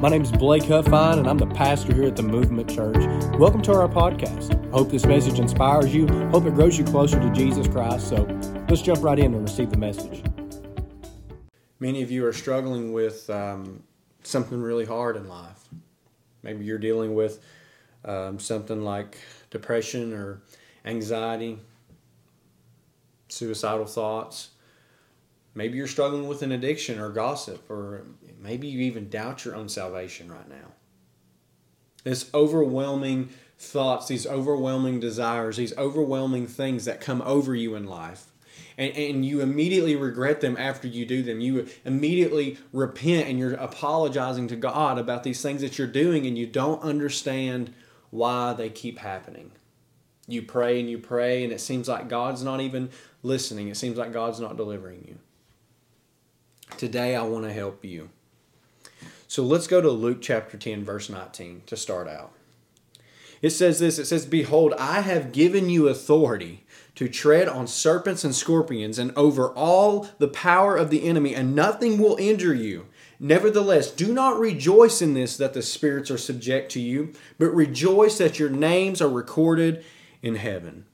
My name is Blake Huffine, and I'm the pastor here at the Movement Church. Welcome to our podcast. I hope this message inspires you. Hope it grows you closer to Jesus Christ. So let's jump right in and receive the message. Many of you are struggling with um, something really hard in life. Maybe you're dealing with um, something like depression or anxiety, suicidal thoughts. Maybe you're struggling with an addiction or gossip, or maybe you even doubt your own salvation right now. This overwhelming thoughts, these overwhelming desires, these overwhelming things that come over you in life. And, and you immediately regret them after you do them. You immediately repent and you're apologizing to God about these things that you're doing, and you don't understand why they keep happening. You pray and you pray, and it seems like God's not even listening. It seems like God's not delivering you. Today, I want to help you. So let's go to Luke chapter 10, verse 19 to start out. It says this It says, Behold, I have given you authority to tread on serpents and scorpions and over all the power of the enemy, and nothing will injure you. Nevertheless, do not rejoice in this that the spirits are subject to you, but rejoice that your names are recorded in heaven.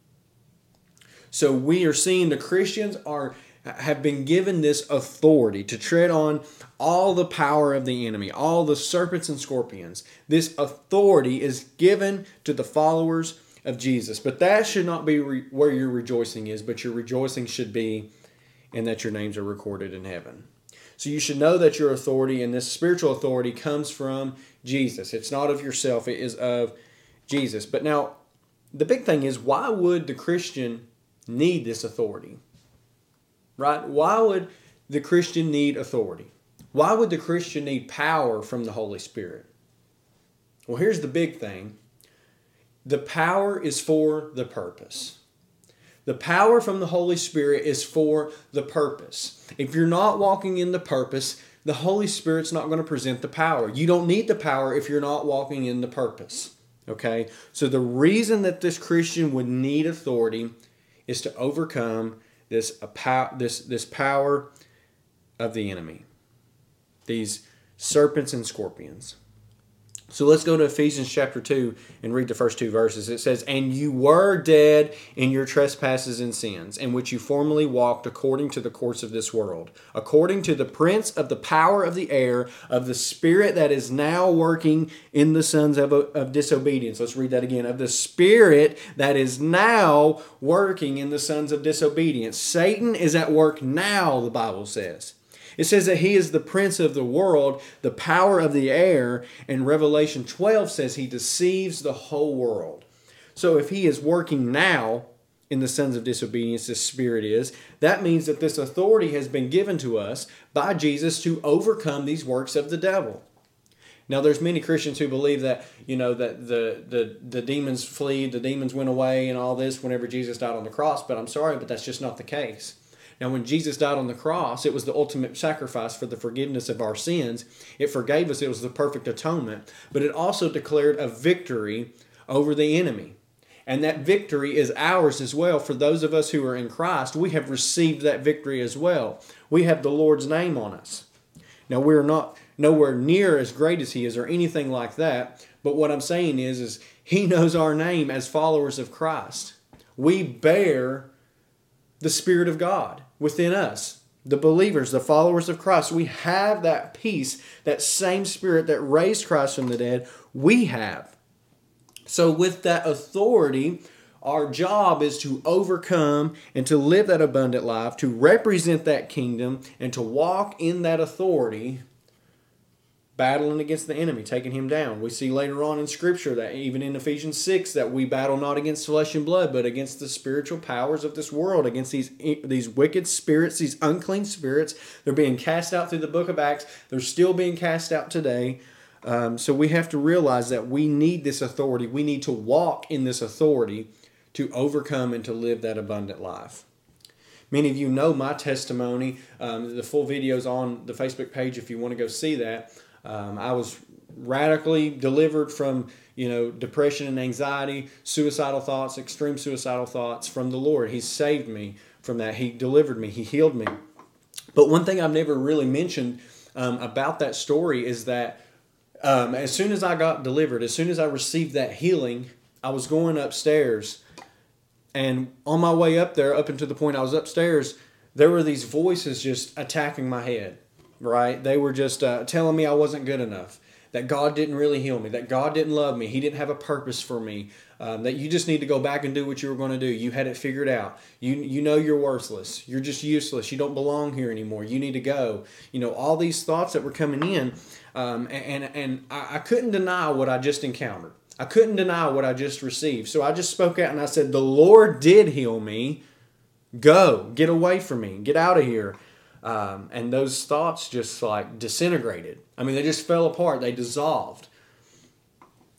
So we are seeing the Christians are have been given this authority to tread on all the power of the enemy, all the serpents and scorpions. This authority is given to the followers of Jesus. But that should not be re- where your rejoicing is, but your rejoicing should be in that your names are recorded in heaven. So you should know that your authority and this spiritual authority comes from Jesus. It's not of yourself, it is of Jesus. But now, the big thing is why would the Christian need this authority? Right? Why would the Christian need authority? Why would the Christian need power from the Holy Spirit? Well, here's the big thing the power is for the purpose. The power from the Holy Spirit is for the purpose. If you're not walking in the purpose, the Holy Spirit's not going to present the power. You don't need the power if you're not walking in the purpose. Okay? So the reason that this Christian would need authority is to overcome this, this, this power of the enemy, these serpents and scorpions. So let's go to Ephesians chapter 2 and read the first two verses. It says, And you were dead in your trespasses and sins, in which you formerly walked according to the course of this world, according to the prince of the power of the air, of the spirit that is now working in the sons of, of disobedience. Let's read that again. Of the spirit that is now working in the sons of disobedience. Satan is at work now, the Bible says. It says that he is the prince of the world, the power of the air, and Revelation 12 says he deceives the whole world. So if he is working now in the sons of disobedience, this spirit is, that means that this authority has been given to us by Jesus to overcome these works of the devil. Now, there's many Christians who believe that you know that the the the demons flee, the demons went away, and all this whenever Jesus died on the cross. But I'm sorry, but that's just not the case. Now, when Jesus died on the cross, it was the ultimate sacrifice for the forgiveness of our sins. It forgave us, it was the perfect atonement, but it also declared a victory over the enemy. And that victory is ours as well. For those of us who are in Christ, we have received that victory as well. We have the Lord's name on us. Now, we're not nowhere near as great as He is or anything like that. But what I'm saying is, is He knows our name as followers of Christ. We bear the Spirit of God within us. The believers, the followers of Christ, we have that peace, that same Spirit that raised Christ from the dead, we have. So, with that authority, our job is to overcome and to live that abundant life, to represent that kingdom, and to walk in that authority battling against the enemy, taking him down. We see later on in Scripture that even in Ephesians 6 that we battle not against flesh and blood, but against the spiritual powers of this world, against these, these wicked spirits, these unclean spirits. They're being cast out through the book of Acts. They're still being cast out today. Um, so we have to realize that we need this authority. We need to walk in this authority to overcome and to live that abundant life. Many of you know my testimony. Um, the full video is on the Facebook page if you want to go see that. Um, I was radically delivered from you know depression and anxiety, suicidal thoughts, extreme suicidal thoughts from the Lord. He saved me from that. He delivered me. He healed me. But one thing I've never really mentioned um, about that story is that um, as soon as I got delivered, as soon as I received that healing, I was going upstairs. And on my way up there, up until the point I was upstairs, there were these voices just attacking my head, right? They were just uh, telling me I wasn't good enough, that God didn't really heal me, that God didn't love me, He didn't have a purpose for me, um, that you just need to go back and do what you were going to do. You had it figured out. You you know you're worthless. You're just useless. You don't belong here anymore. You need to go. You know all these thoughts that were coming in, um, and and, and I, I couldn't deny what I just encountered. I couldn't deny what I just received. So I just spoke out and I said, "The Lord did heal me." Go, get away from me, get out of here. Um, and those thoughts just like disintegrated. I mean, they just fell apart, they dissolved.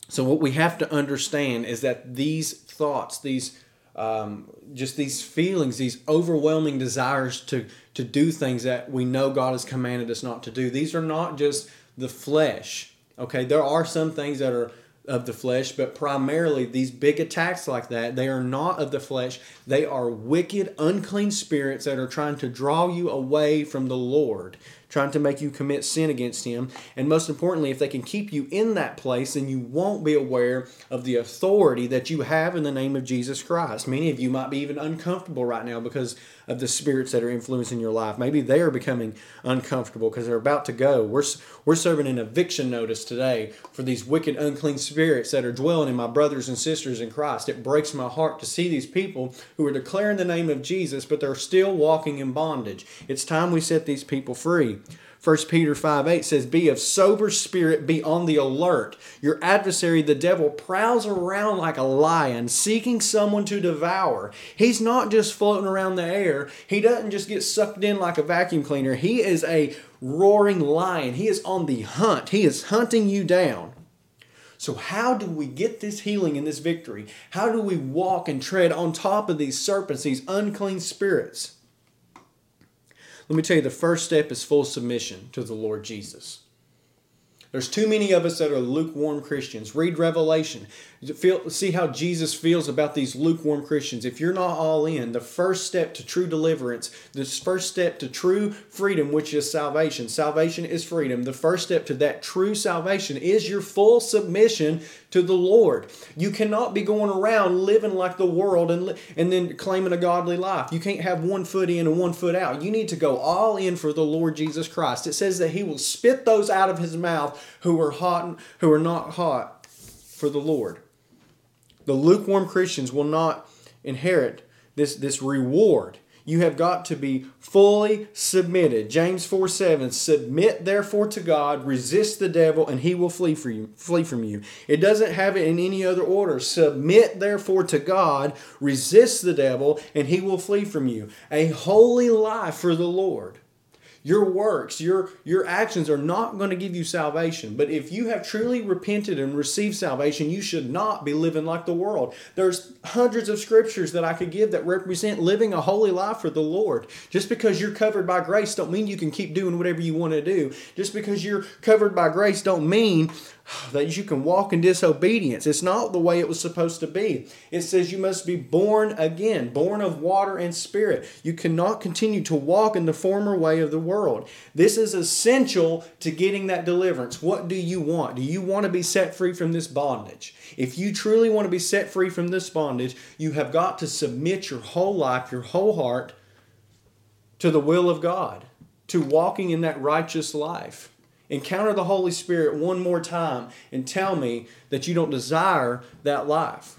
So, what we have to understand is that these thoughts, these um, just these feelings, these overwhelming desires to, to do things that we know God has commanded us not to do, these are not just the flesh. Okay, there are some things that are of the flesh, but primarily these big attacks like that, they are not of the flesh. They are wicked, unclean spirits that are trying to draw you away from the Lord trying to make you commit sin against him. And most importantly, if they can keep you in that place, then you won't be aware of the authority that you have in the name of Jesus Christ. Many of you might be even uncomfortable right now because of the spirits that are influencing your life. Maybe they are becoming uncomfortable because they're about to go. We're, we're serving an eviction notice today for these wicked, unclean spirits that are dwelling in my brothers and sisters in Christ. It breaks my heart to see these people who are declaring the name of Jesus, but they're still walking in bondage. It's time we set these people free. 1 Peter 5 8 says, Be of sober spirit, be on the alert. Your adversary, the devil, prowls around like a lion, seeking someone to devour. He's not just floating around the air, he doesn't just get sucked in like a vacuum cleaner. He is a roaring lion. He is on the hunt, he is hunting you down. So, how do we get this healing and this victory? How do we walk and tread on top of these serpents, these unclean spirits? Let me tell you, the first step is full submission to the Lord Jesus. There's too many of us that are lukewarm Christians. Read Revelation. Feel, see how Jesus feels about these lukewarm Christians. If you're not all in, the first step to true deliverance, the first step to true freedom, which is salvation, salvation is freedom. The first step to that true salvation is your full submission to the Lord. You cannot be going around living like the world and, and then claiming a godly life. You can't have one foot in and one foot out. You need to go all in for the Lord Jesus Christ. It says that He will spit those out of His mouth who are hot and who are not hot for the Lord. The lukewarm Christians will not inherit this, this reward. You have got to be fully submitted. James 4 7, submit therefore to God, resist the devil, and he will flee from you. Flee from you. It doesn't have it in any other order. Submit therefore to God, resist the devil, and he will flee from you. A holy life for the Lord. Your works, your, your actions are not going to give you salvation. But if you have truly repented and received salvation, you should not be living like the world. There's hundreds of scriptures that I could give that represent living a holy life for the Lord. Just because you're covered by grace don't mean you can keep doing whatever you want to do. Just because you're covered by grace don't mean that you can walk in disobedience. It's not the way it was supposed to be. It says you must be born again, born of water and spirit. You cannot continue to walk in the former way of the world. This is essential to getting that deliverance. What do you want? Do you want to be set free from this bondage? If you truly want to be set free from this bondage, you have got to submit your whole life, your whole heart to the will of God, to walking in that righteous life. Encounter the Holy Spirit one more time and tell me that you don't desire that life.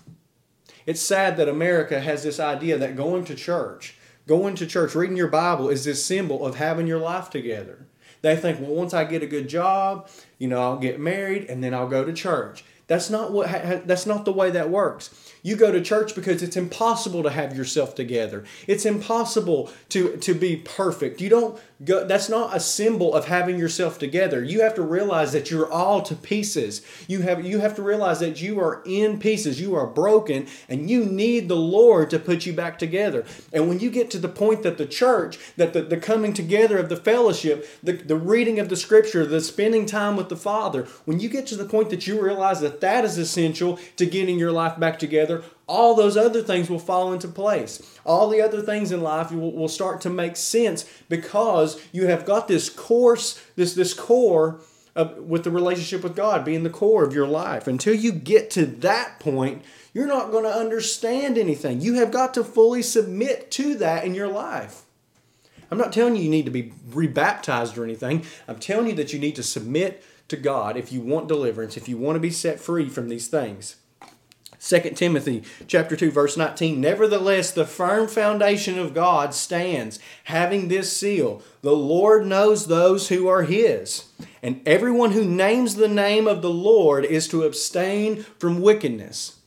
It's sad that America has this idea that going to church, going to church, reading your Bible is this symbol of having your life together. They think, well, once I get a good job, you know, I'll get married and then I'll go to church. That's not what that's not the way that works. You go to church because it's impossible to have yourself together. It's impossible to to be perfect. You don't go that's not a symbol of having yourself together. You have to realize that you're all to pieces. You have you have to realize that you are in pieces. You are broken and you need the Lord to put you back together. And when you get to the point that the church, that the, the coming together of the fellowship, the, the reading of the scripture, the spending time with the Father, when you get to the point that you realize that that is essential to getting your life back together, all those other things will fall into place. All the other things in life will, will start to make sense because you have got this course, this, this core uh, with the relationship with God being the core of your life. Until you get to that point, you're not going to understand anything. You have got to fully submit to that in your life. I'm not telling you you need to be rebaptized or anything. I'm telling you that you need to submit to God if you want deliverance, if you want to be set free from these things. 2 Timothy chapter 2 verse 19 Nevertheless the firm foundation of God stands. Having this seal the Lord knows those who are his. And everyone who names the name of the Lord is to abstain from wickedness.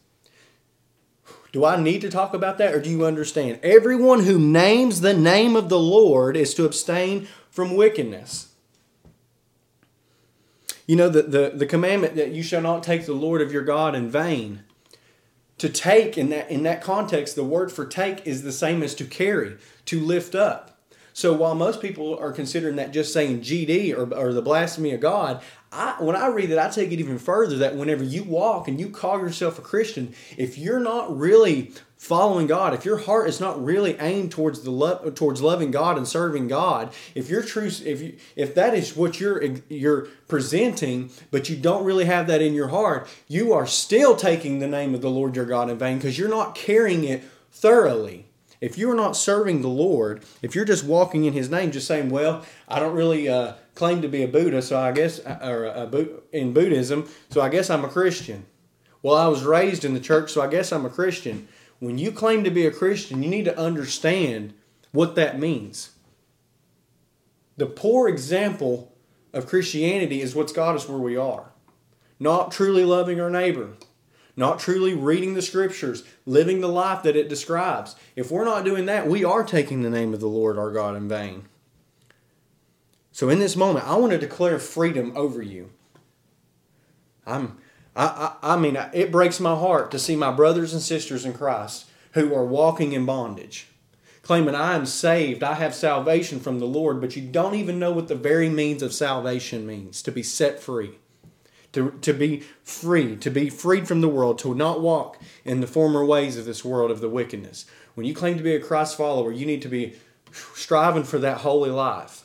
Do I need to talk about that or do you understand? Everyone who names the name of the Lord is to abstain from wickedness. You know, the, the, the commandment that you shall not take the Lord of your God in vain. To take in that in that context, the word for take is the same as to carry, to lift up. So while most people are considering that just saying GD or, or the blasphemy of God, I, when I read it, I take it even further that whenever you walk and you call yourself a Christian, if you're not really following God, if your heart is not really aimed towards the love towards loving God and serving God, if you're true if you if that is what you're you're presenting, but you don't really have that in your heart, you are still taking the name of the Lord your God in vain because you're not carrying it thoroughly. If you're not serving the Lord, if you're just walking in His name, just saying, "Well, I don't really uh, claim to be a Buddha, so I guess, uh, or a, a, in Buddhism, so I guess I'm a Christian." Well, I was raised in the church, so I guess I'm a Christian when you claim to be a Christian, you need to understand what that means. The poor example of Christianity is what's got us where we are. Not truly loving our neighbor, not truly reading the scriptures, living the life that it describes. If we're not doing that, we are taking the name of the Lord our God in vain. So in this moment, I want to declare freedom over you. I'm I, I, I mean, it breaks my heart to see my brothers and sisters in Christ who are walking in bondage, claiming, I am saved, I have salvation from the Lord, but you don't even know what the very means of salvation means to be set free. To, to be free, to be freed from the world, to not walk in the former ways of this world of the wickedness. When you claim to be a Christ follower, you need to be striving for that holy life.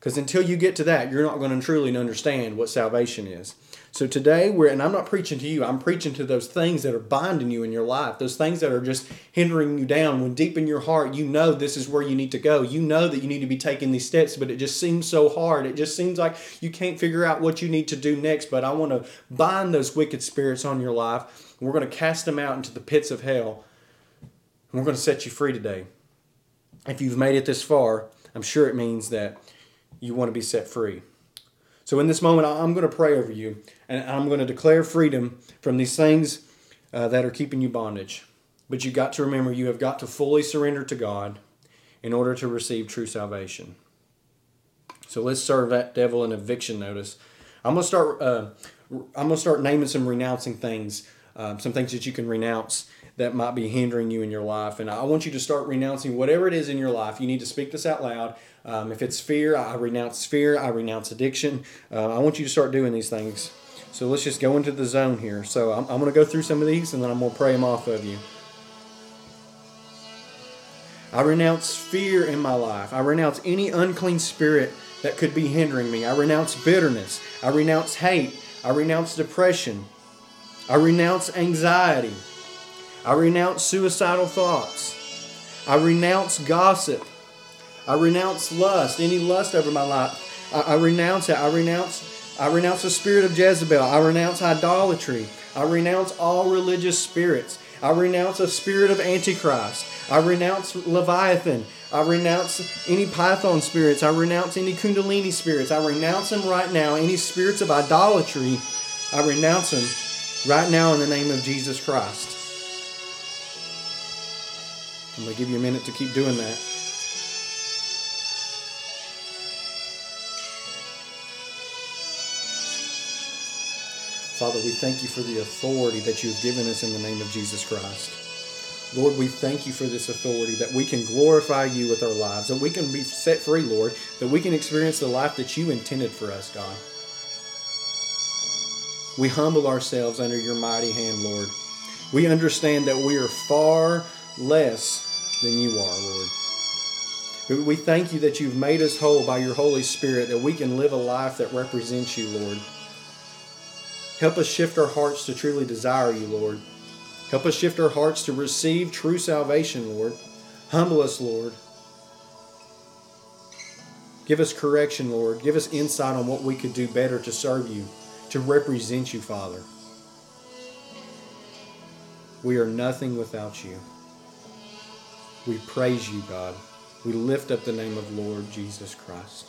Because until you get to that, you're not going to truly understand what salvation is. So today we're and I'm not preaching to you, I'm preaching to those things that are binding you in your life, those things that are just hindering you down when deep in your heart you know this is where you need to go. You know that you need to be taking these steps, but it just seems so hard. It just seems like you can't figure out what you need to do next, but I want to bind those wicked spirits on your life. We're going to cast them out into the pits of hell. And we're going to set you free today. If you've made it this far, I'm sure it means that you want to be set free. So in this moment, I'm going to pray over you, and I'm going to declare freedom from these things uh, that are keeping you bondage. But you got to remember, you have got to fully surrender to God in order to receive true salvation. So let's serve that devil an eviction notice. I'm gonna start. Uh, I'm gonna start naming some renouncing things, uh, some things that you can renounce that might be hindering you in your life. And I want you to start renouncing whatever it is in your life. You need to speak this out loud. Um, if it's fear, I renounce fear. I renounce addiction. Uh, I want you to start doing these things. So let's just go into the zone here. So I'm, I'm going to go through some of these and then I'm going to pray them off of you. I renounce fear in my life. I renounce any unclean spirit that could be hindering me. I renounce bitterness. I renounce hate. I renounce depression. I renounce anxiety. I renounce suicidal thoughts. I renounce gossip. I renounce lust, any lust over my life. I, I renounce it. I renounce I renounce the spirit of Jezebel. I renounce idolatry. I renounce all religious spirits. I renounce a spirit of Antichrist. I renounce Leviathan. I renounce any Python spirits. I renounce any Kundalini spirits. I renounce them right now. Any spirits of idolatry, I renounce them right now in the name of Jesus Christ. I'm going to give you a minute to keep doing that. Father, we thank you for the authority that you have given us in the name of Jesus Christ. Lord, we thank you for this authority that we can glorify you with our lives, that we can be set free, Lord, that we can experience the life that you intended for us, God. We humble ourselves under your mighty hand, Lord. We understand that we are far less than you are, Lord. We thank you that you've made us whole by your Holy Spirit, that we can live a life that represents you, Lord. Help us shift our hearts to truly desire you, Lord. Help us shift our hearts to receive true salvation, Lord. Humble us, Lord. Give us correction, Lord. Give us insight on what we could do better to serve you, to represent you, Father. We are nothing without you. We praise you, God. We lift up the name of Lord Jesus Christ.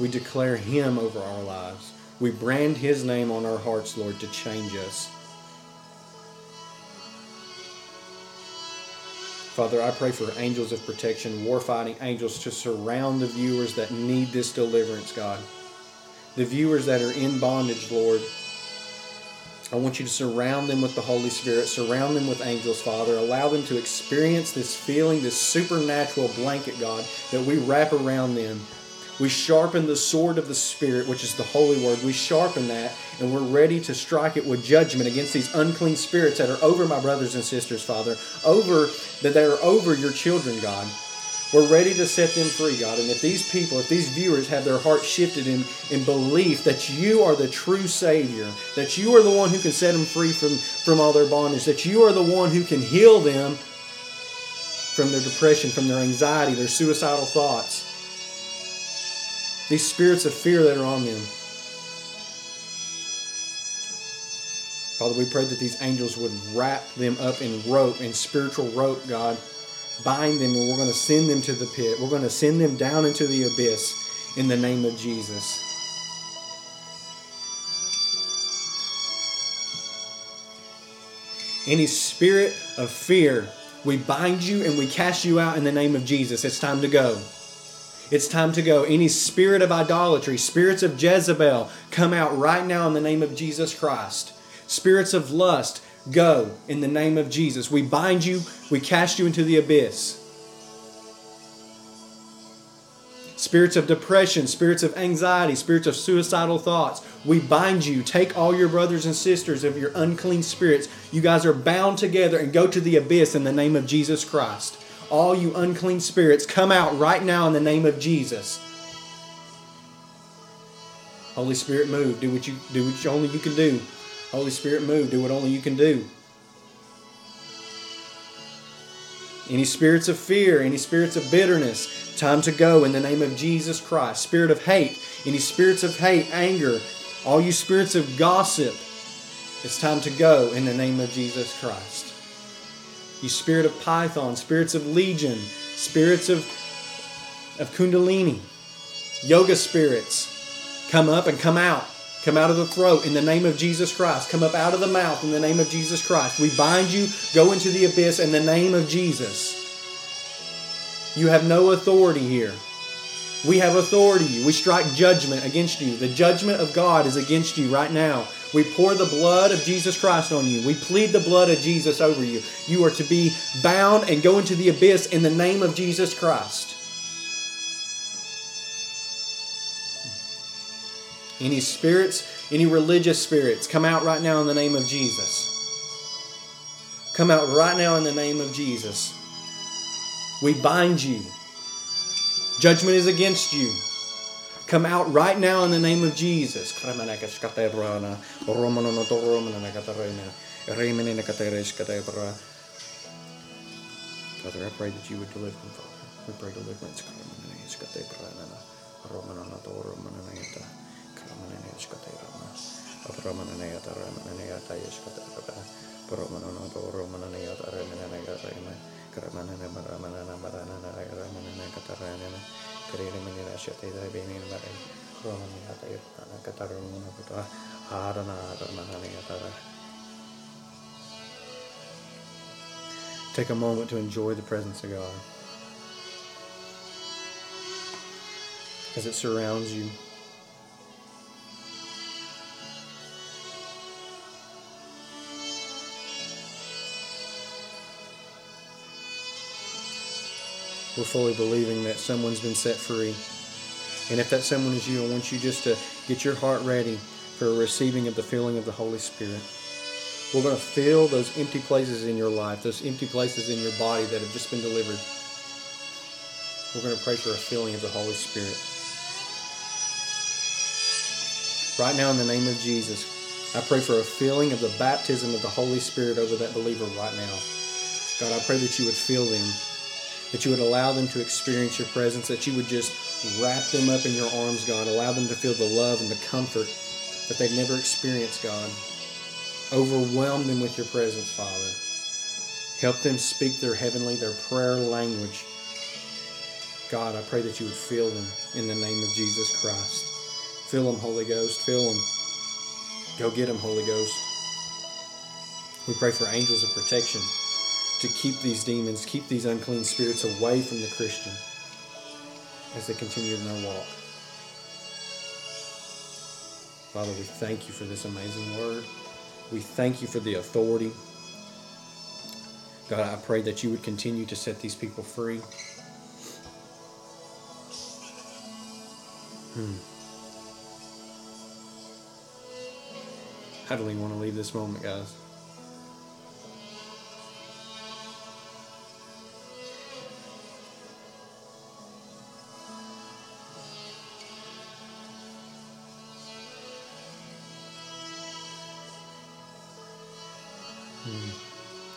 We declare Him over our lives. We brand His name on our hearts, Lord, to change us. Father, I pray for angels of protection, war fighting angels to surround the viewers that need this deliverance, God. The viewers that are in bondage, Lord. I want you to surround them with the Holy Spirit, surround them with angels, Father. Allow them to experience this feeling, this supernatural blanket, God, that we wrap around them. We sharpen the sword of the Spirit, which is the Holy Word. We sharpen that, and we're ready to strike it with judgment against these unclean spirits that are over my brothers and sisters, Father, over that they are over your children, God. We're ready to set them free, God. And if these people, if these viewers have their hearts shifted in, in belief that you are the true Savior, that you are the one who can set them free from, from all their bondage, that you are the one who can heal them from their depression, from their anxiety, their suicidal thoughts, these spirits of fear that are on them. Father, we pray that these angels would wrap them up in rope, in spiritual rope, God bind them and we're going to send them to the pit. We're going to send them down into the abyss in the name of Jesus. Any spirit of fear, we bind you and we cast you out in the name of Jesus. It's time to go. It's time to go. Any spirit of idolatry, spirits of Jezebel, come out right now in the name of Jesus Christ. Spirits of lust, Go in the name of Jesus. We bind you, we cast you into the abyss. Spirits of depression, spirits of anxiety, spirits of suicidal thoughts, we bind you. Take all your brothers and sisters of your unclean spirits. You guys are bound together and go to the abyss in the name of Jesus Christ. All you unclean spirits, come out right now in the name of Jesus. Holy Spirit, move. Do what you do what only you can do. Holy Spirit, move. Do what only you can do. Any spirits of fear, any spirits of bitterness, time to go in the name of Jesus Christ. Spirit of hate, any spirits of hate, anger, all you spirits of gossip, it's time to go in the name of Jesus Christ. You spirit of python, spirits of legion, spirits of, of kundalini, yoga spirits, come up and come out. Come out of the throat in the name of Jesus Christ. Come up out of the mouth in the name of Jesus Christ. We bind you, go into the abyss in the name of Jesus. You have no authority here. We have authority. We strike judgment against you. The judgment of God is against you right now. We pour the blood of Jesus Christ on you. We plead the blood of Jesus over you. You are to be bound and go into the abyss in the name of Jesus Christ. Any spirits, any religious spirits, come out right now in the name of Jesus. Come out right now in the name of Jesus. We bind you. Judgment is against you. Come out right now in the name of Jesus. Father, I pray that you would deliver them, Father. We pray deliverance. Take a moment to enjoy the presence of God as it surrounds you. We're fully believing that someone's been set free. And if that someone is you, I want you just to get your heart ready for a receiving of the filling of the Holy Spirit. We're going to fill those empty places in your life, those empty places in your body that have just been delivered. we're going to pray for a filling of the Holy Spirit. Right now, in the name of Jesus, I pray for a filling of the baptism of the Holy Spirit over that believer right now. God, I pray that you would fill them, that you would allow them to experience your presence, that you would just wrap them up in your arms, God. Allow them to feel the love and the comfort that they've never experienced, God. Overwhelm them with your presence, Father. Help them speak their heavenly, their prayer language. God, I pray that you would fill them in the name of Jesus Christ. Fill them, Holy Ghost. Fill them. Go get them, Holy Ghost. We pray for angels of protection to keep these demons, keep these unclean spirits away from the Christian as they continue in their walk. Father, we thank you for this amazing word. We thank you for the authority. God, I pray that you would continue to set these people free. Hmm. How do we want to leave this moment, guys?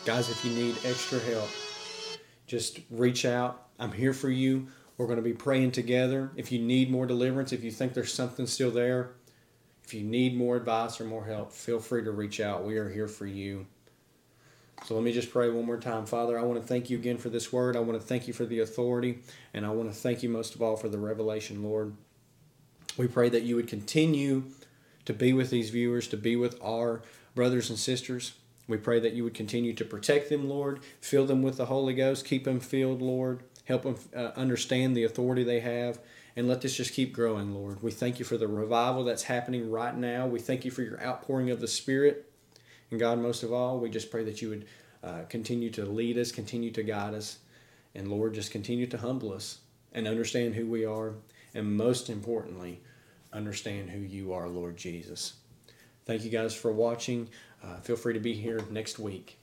Guys, if you need extra help, just reach out. I'm here for you. We're going to be praying together. If you need more deliverance, if you think there's something still there, if you need more advice or more help, feel free to reach out. We are here for you. So let me just pray one more time. Father, I want to thank you again for this word. I want to thank you for the authority, and I want to thank you most of all for the revelation, Lord. We pray that you would continue to be with these viewers, to be with our brothers and sisters. We pray that you would continue to protect them, Lord. Fill them with the Holy Ghost. Keep them filled, Lord. Help them uh, understand the authority they have. And let this just keep growing, Lord. We thank you for the revival that's happening right now. We thank you for your outpouring of the Spirit. And God, most of all, we just pray that you would uh, continue to lead us, continue to guide us. And Lord, just continue to humble us and understand who we are. And most importantly, understand who you are, Lord Jesus. Thank you guys for watching. Uh, feel free to be here next week.